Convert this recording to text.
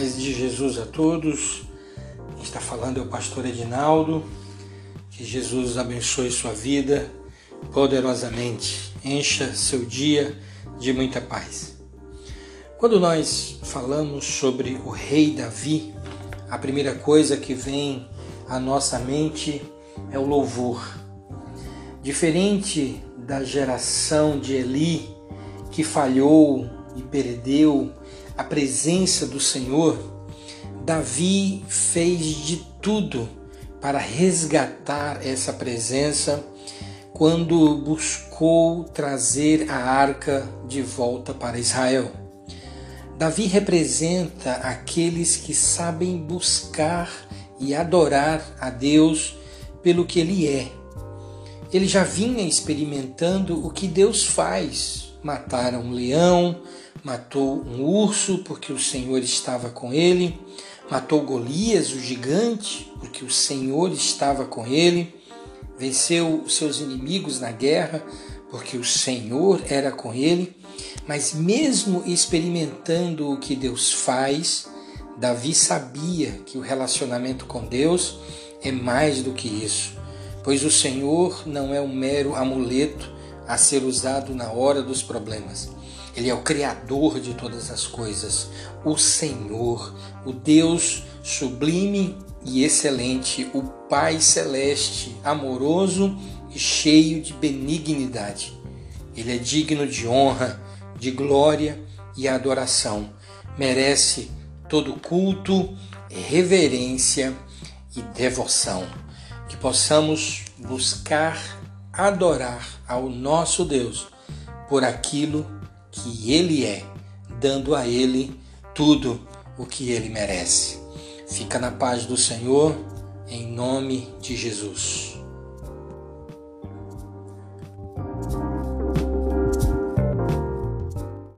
Paz de Jesus a todos. Quem está falando é o pastor Edinaldo. Que Jesus abençoe sua vida poderosamente. Encha seu dia de muita paz. Quando nós falamos sobre o rei Davi, a primeira coisa que vem à nossa mente é o louvor. Diferente da geração de Eli, que falhou e perdeu a presença do Senhor, Davi fez de tudo para resgatar essa presença quando buscou trazer a arca de volta para Israel. Davi representa aqueles que sabem buscar e adorar a Deus pelo que Ele é. Ele já vinha experimentando o que Deus faz. Mataram um leão, matou um urso porque o Senhor estava com ele, matou Golias, o gigante, porque o Senhor estava com ele, venceu seus inimigos na guerra, porque o Senhor era com ele. Mas, mesmo experimentando o que Deus faz, Davi sabia que o relacionamento com Deus é mais do que isso, pois o Senhor não é um mero amuleto a ser usado na hora dos problemas. Ele é o Criador de todas as coisas, o Senhor, o Deus sublime e excelente, o Pai celeste, amoroso e cheio de benignidade. Ele é digno de honra, de glória e adoração. Merece todo culto, reverência e devoção. Que possamos buscar adorar ao nosso Deus por aquilo que Ele é, dando a Ele tudo o que Ele merece. Fica na paz do Senhor, em nome de Jesus.